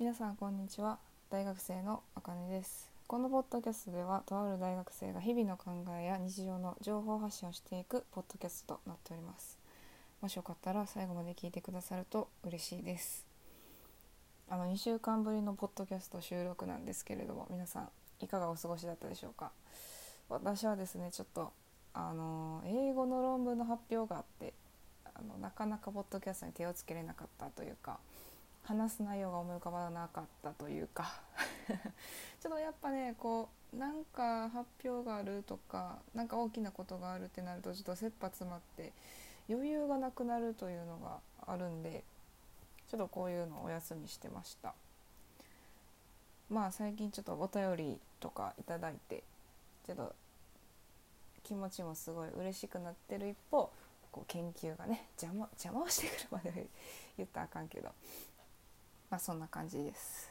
皆さんこんにちは。大学生のあかねです。このポッドキャストではとある大学生が日々の考えや日常の情報発信をしていくポッドキャストとなっております。もしよかったら最後まで聞いてくださると嬉しいです。あの2週間ぶりのポッドキャスト収録なんですけれども皆さんいかがお過ごしだったでしょうか？私はですねちょっとあの英語の論文の発表があってあのなかなかポッドキャストに手をつけれなかったというか話す内容が思い浮かばなかったというか。ちょっとやっぱねこうなんか発表があるとか何か大きなことがあるってなるとちょっと切羽詰まって余裕がなくなるというのがあるんでちょっとこういうのをお休みしてました。まあ最近ちょっとお便りとかいいてちょっと気持ちもすごい嬉しくなってる一方こう研究がね邪魔邪魔をしてくるまで言ったらあかんけど。まあそんな感じです。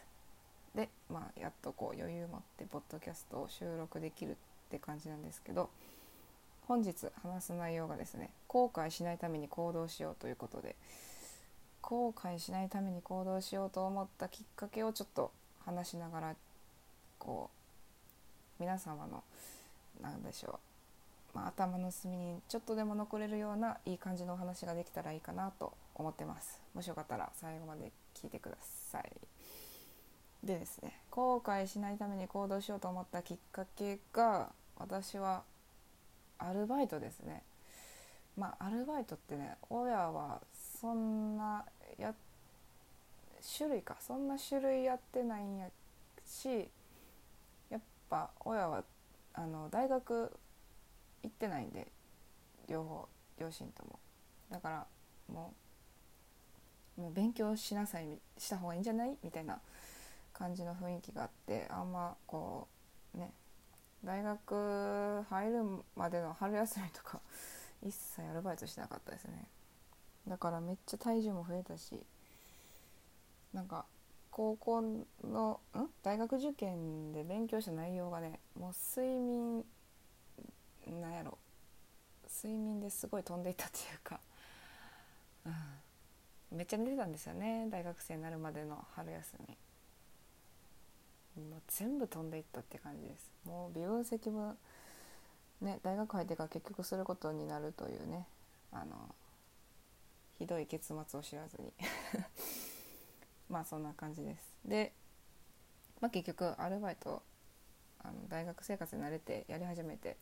でまあやっとこう余裕持ってポッドキャストを収録できるって感じなんですけど本日話す内容がですね後悔しないために行動しようということで後悔しないために行動しようと思ったきっかけをちょっと話しながらこう皆様の何でしょう、まあ、頭の隅にちょっとでも残れるようないい感じのお話ができたらいいかなと思ってます。もしよかったら最後まで聞いてください。でですね後悔しないために行動しようと思ったきっかけが私はアルバイトですね。まあアルバイトってね親はそんなや種類かそんな種類やってないんやしやっぱ親はあの大学行ってないんで両方両親とも。だからももう勉強しなさいした方がいいんじゃない？みたいな感じの雰囲気があってあんまこうね大学入るまでの春休みとか 一切アルバイトしなかったですね。だからめっちゃ体重も増えたしなんか高校のん？大学受験で勉強した内容がねもう睡眠なんやろ。睡眠ですごい飛んでいったっていうか、うん、めっちゃ寝てたんですよね。大学生になるまでの春休み。もう全部飛んでいったって感じです。もう微分積分ね大学入ってから結局することになるというねあのひどい結末を知らずに。まあそんな感じです。で、まあ、結局アルバイトあの大学生活に慣れてやり始めて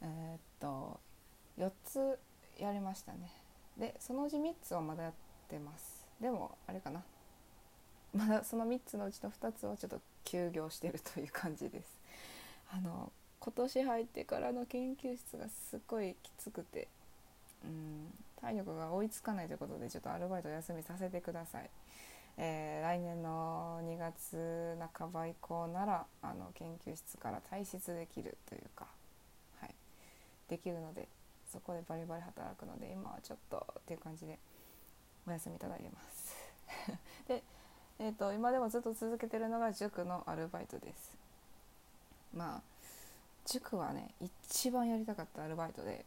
えー、っと4つやりましたね。でそのうち3つはまだやってます。でもあれかな。まだその3つのうちの2つはちょっと休業してるという感じです。あの今年入ってからの研究室がすごいきつくてうん体力が追いつかないということでちょっとアルバイト休みさせてください、えー、来年の2月半ば以降ならあの研究室から退出できるというか、はい、できるのでそこでバリバリ働くので今はちょっとっていう感じでお休みいただいてます。で、えーと、今でもずっと続けてるのが塾のアルバイトです。まあ塾はね一番やりたかったアルバイトで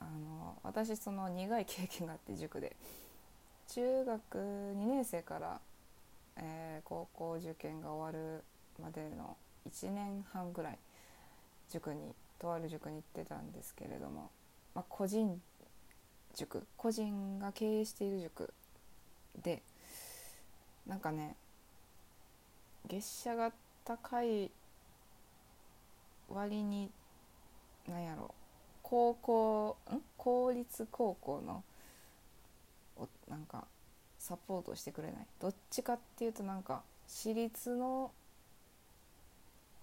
あの私その苦い経験があって塾で。中学2年生から、えー、高校受験が終わるまでの1年半ぐらい塾にとある塾に行ってたんですけれども、まあ、個人塾個人が経営している塾でなんかね月謝が高い割に何やろ高校ん？公立高校のなんかサポートしてくれない？どっちかっていうとなんか私立の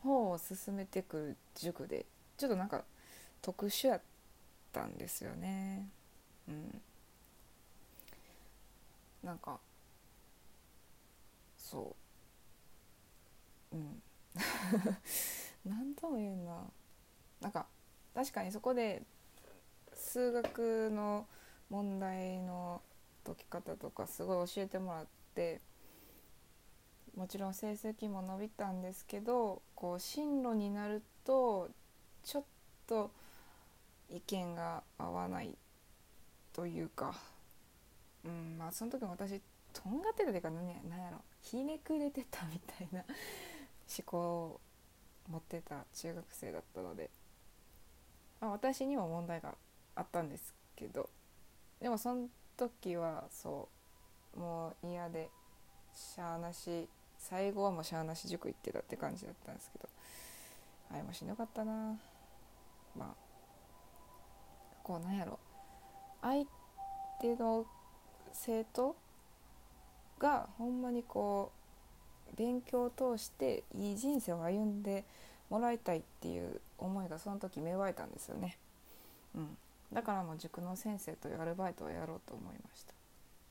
方を進めてくる塾でちょっとなんか特殊やったんですよね。うん。なんかそう。うん。何とも言うな。なんか確かにそこで数学の問題の解き方とかすごい教えてもらってもちろん成績も伸びたんですけどこう進路になるとちょっと意見が合わないというか、うんまあ、その時も私とんがってたっていうか何や何やろひねくれてたみたいな思考を持ってた中学生だったので、まあ、私にも問題があったんですけど。でもその時はそうもう嫌でしゃあなし最後はもうしゃあなし塾行ってたって感じだったんですけど。あれもしんどかったな。まあこうなんやろ相手の生徒がほんまにこう勉強を通していい人生を歩んでもらいたいっていう思いがその時芽生えたんですよね。うん、だからもう塾の先生というアルバイトをやろうと思いました。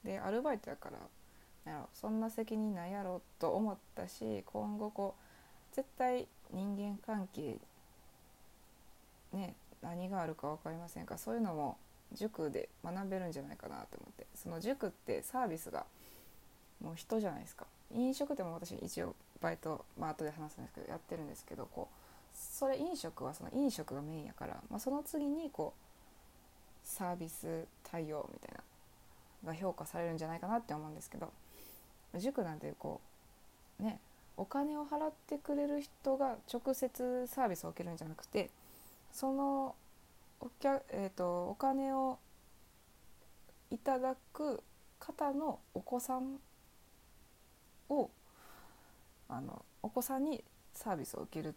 でアルバイトやからやろそんな責任ないやろと思ったし今後こう絶対人間関係ね何があるか分かりませんか。そういうのも塾で学べるんじゃないかなと思って。その塾ってサービスがもう人じゃないですか。飲食でも私一応バイト、まあ後で話すんですけどやってるんですけどこうそれ飲食はその飲食がメインやから、まあ、その次にこうサービス対応みたいなが評価されるんじゃないかなって思うんですけど塾なんてこうねお金を払ってくれる人が直接サービスを受けるんじゃなくてそのお客、えーと、お金をいただく方のお子さんをあのお子さんにサービスを受ける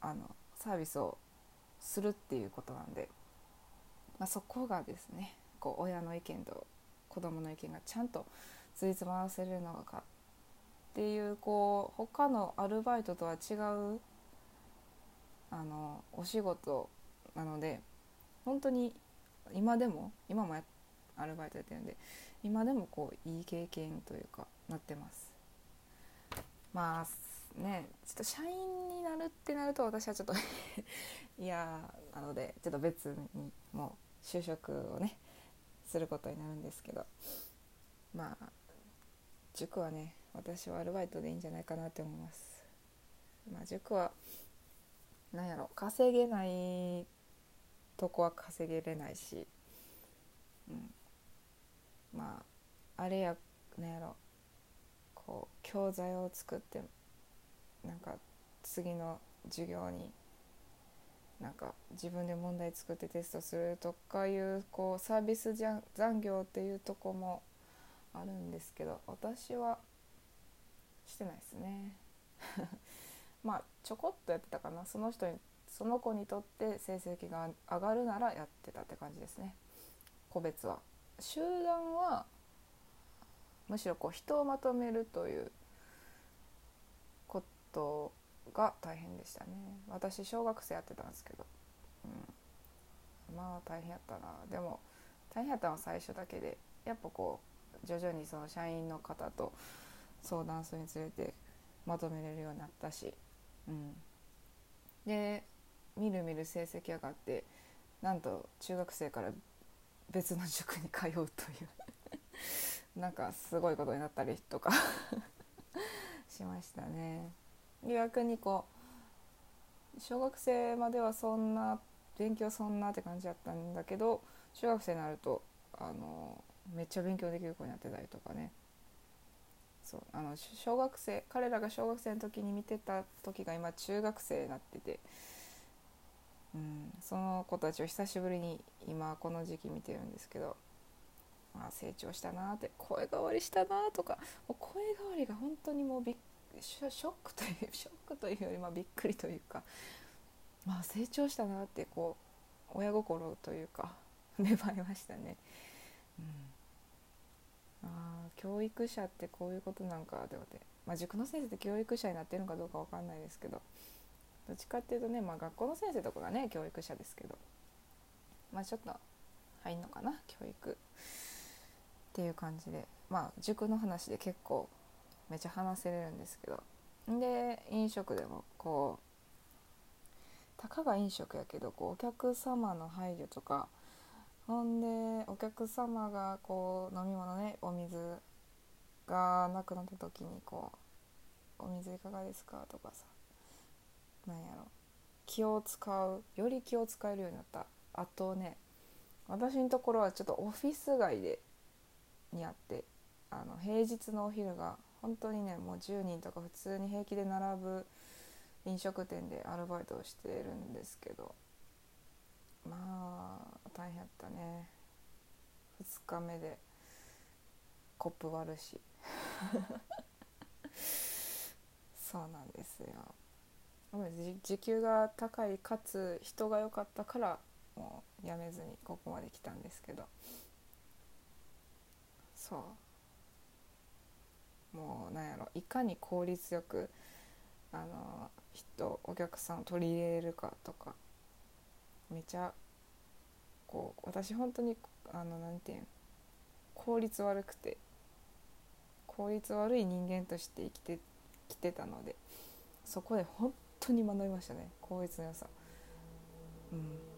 あのサービスをするっていうことなんで、まあ、そこがですねこう親の意見と子供の意見がちゃんとついつまわせるのかっていうこう他のアルバイトとは違うあのお仕事なので本当に今でも今もアルバイトやってるんで今でもこういい経験というかなってます。まあねちょっと社員になるってなると私はちょっと 嫌なのでちょっと別にもう就職をねすることになるんですけどまあ塾はね私はアルバイトでいいんじゃないかなって思います。まあ塾は何やろ稼げないとこは稼げれないし、うん、まああれや何やろこう教材を作ってなんか次の授業になんか自分で問題作ってテストするとかいうこうサービス残業っていうとこもあるんですけど私はしてないですね。まあちょこっとやってたかな。その人にその子にとって成績が上がるならやってたって感じですね。個別は。集団はむしろこう人をまとめるということが大変でしたね。私小学生やってたんですけど、うん、まあ大変やったな。でも大変やったのは最初だけでやっぱこう徐々にその社員の方と相談するにつれてまとめれるようになったし、うん、でみるみる成績上がってなんと中学生から別の塾に通うという。なんかすごいことになったりとか。しましたね。逆にこう小学生まではそんな勉強そんなって感じだったんだけど中学生になるとあのめっちゃ勉強できる子になってたりとかね。そうあの小学生彼らが小学生の時に見てた時が今中学生になってて。うん、その子たちを久しぶりに今この時期見てるんですけど、まあ、成長したなって声変わりしたなとか。もう声変わりが本当にもうびっショックという ショックというよりまびっくりというか、まあ、成長したなってこう親心というか芽生えましたね。うん、あ教育者ってこういうことなんかではて、まあ、塾の先生って教育者になってるのかどうか分かんないですけどどっちかっていうとね、まあ、学校の先生とかがね教育者ですけどまあちょっと入んのかな教育っていう感じでまあ塾の話で結構めちゃ話せれるんですけどで飲食でもこうたかが飲食やけどこうお客様の配慮とかほんでお客様がこう飲み物ねお水がなくなった時にこう「お水いかがですか?」とかさなんやろ。気を使うより気を使えるようになったあとね私のところはちょっとオフィス街でにあってあの平日のお昼が本当にねもう10人とか普通に平気で並ぶ飲食店でアルバイトをしてるんですけどまあ大変やったね。2日目でコップ割るし。そうなんですよ。時給が高いかつ人が良かったからもうやめずにここまで来たんですけど。そう。もうなんやろ。いかに効率よくあの人お客さんを取り入れるかとか。めちゃこう私本当にあのなんていう効率悪くて。効率悪い人間として生きてきてたのでそこで本当に学びましたね効率の良さ。うん。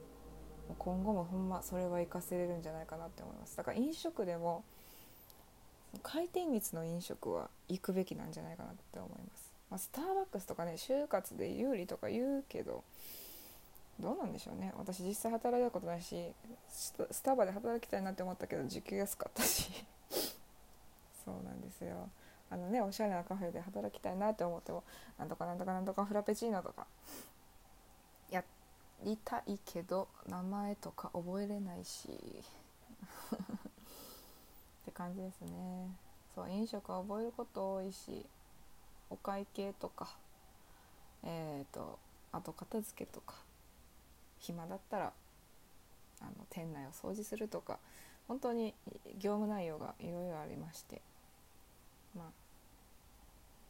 今後もほんまそれは活かせれるんじゃないかなって思います。だから飲食でも回転率の飲食は行くべきなんじゃないかなって思います、まあ、スターバックスとかね就活で有利とか言うけどどうなんでしょうね。私実際働いたことないしスタバで働きたいなって思ったけど時給安かったし。そうなんですよ。あのねおしゃれなカフェで働きたいなって思ってもなんとかなんとかなんとかフラペチーノとかやりたいけど名前とか覚えれないしって感じですね。そう飲食は覚えること多いしお会計とかえっ、ー、とあと片付けとか暇だったらあの店内を掃除するとか本当に業務内容がいろいろありまして。まあ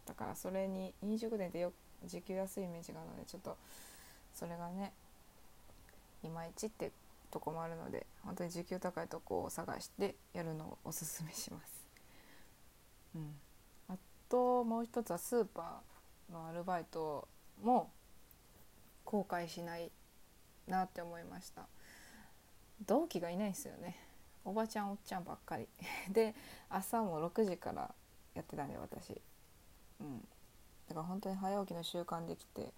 だからそれに飲食店ってよ時給安いイメージがあるのでちょっとそれがねいまいちってとこもあるので本当に時給高いとこを探してやるのをおすすめします。うん、あともう一つはスーパーのアルバイトも後悔しないなって思いました。同期がいないんですよね。おばちゃんおっちゃんばっかり。で朝も6時からやってたんで私。うん。だから本当に早起きの習慣できて。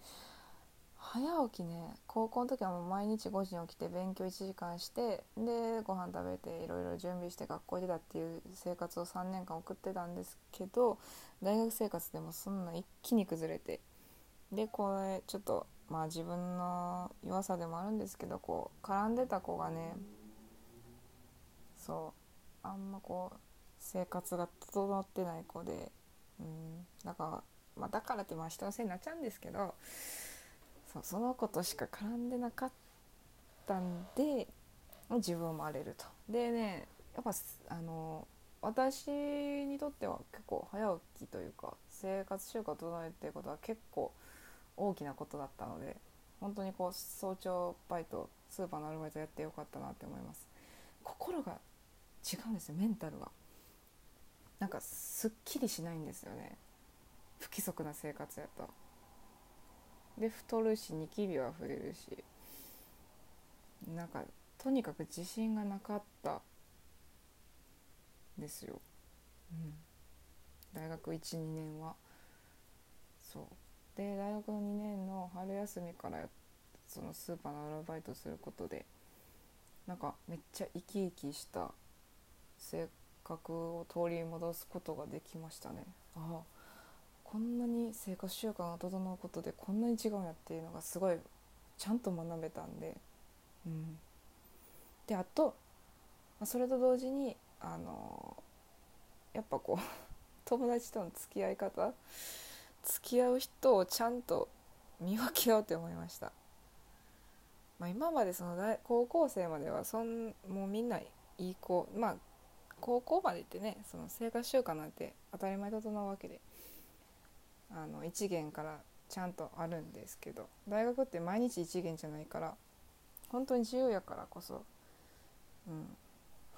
早起きね高校の時はもう毎日5時に起きて勉強1時間してでご飯食べていろいろ準備して学校出たっていう生活を3年間送ってたんですけど大学生活でもそんな一気に崩れて。でこれちょっとまあ自分の弱さでもあるんですけどこう絡んでた子がねそうあんまこう生活が整ってない子で、うん、だから、まあ、だからってまあ人のせいになっちゃうんですけどそうその子としか絡んでなかったんで自分も荒れると。でねやっぱあの私にとっては結構早起きというか生活習慣を整えてることは結構大きなことだったので本当にこう早朝バイトスーパーのアルバイトやってよかったなって思います心が違うんですよメンタルがなんかすっきりしないんですよね。不規則な生活やとで太るしニキビは増えるし。なんかとにかく自信がなかったですよ、うん、大学12年は。そう。で大学の2年の春休みからそのスーパーのアルバイトすることでなんかめっちゃ生き生きした生活覚を取り戻すことができましたね。ああこんなに生活習慣が整うことでこんなに違うんやっていうのがすごいちゃんと学べたんで、うん、であとそれと同時にあのやっぱこう 友達との付き合い方付き合う人をちゃんと見分けようって思いました、まあ、今までその大高校生まではそんもうみんないい子まあ高校までってねその生活習慣なんて当たり前整うわけであの一元からちゃんとあるんですけど大学って毎日一元じゃないから本当に自由やからこそ、うん、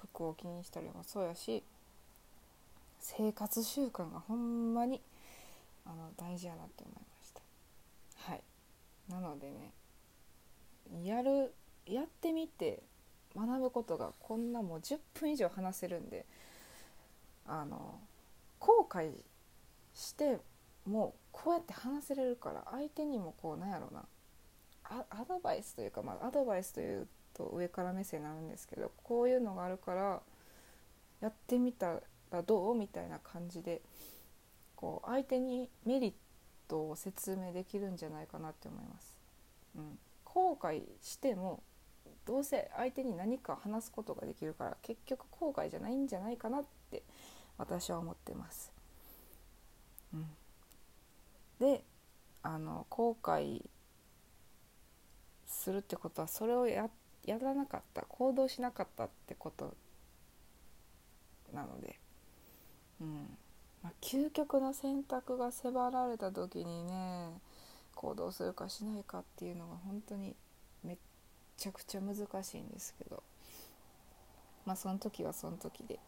服を気にしたりもそうやし生活習慣がほんまにあの大事やなって思いました。はい。なのでねやるやってみて学ぶことがこんなもう10分以上話せるんであの後悔してもうこうやって話せれるから相手にもこうなんやろなアドバイスというか、まあ、アドバイスというと上から目線になるんですけどこういうのがあるからやってみたらどうみたいな感じでこう相手にメリットを説明できるんじゃないかなって思います。うん、後悔してもどうせ相手に何か話すことができるから結局後悔じゃないんじゃないかなって私は思ってます。うん、であの後悔するってことはそれをややらなかった行動しなかったってことなので、うん。まあ、究極の選択が迫られた時にね行動するかしないかっていうのが本当にめっちゃくちゃ難しいんですけど。まあその時はその時で。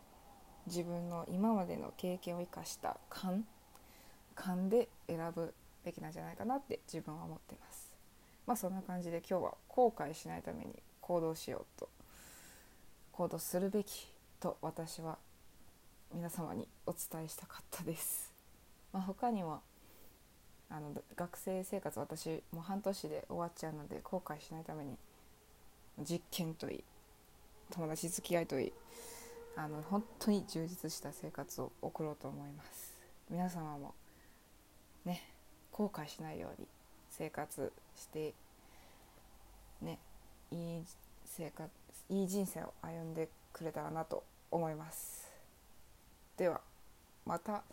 自分の今までの経験を生かした勘。勘で選ぶべきなんじゃないかなって。自分は思ってます。まあそんな感じで今日は後悔しないために行動しようと。行動するべきと。私は皆様にお伝えしたかったです。まあ、他にも。あの学生生活私もう半年で終わっちゃうので後悔しないために実験といい友達付き合いといいあの本当に充実した生活を送ろうと思います。皆様もね後悔しないように生活してねいい生活いい人生を歩んでくれたらなと思います。ではまた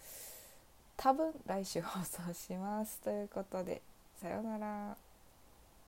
多分来週放送します。ということでさようなら。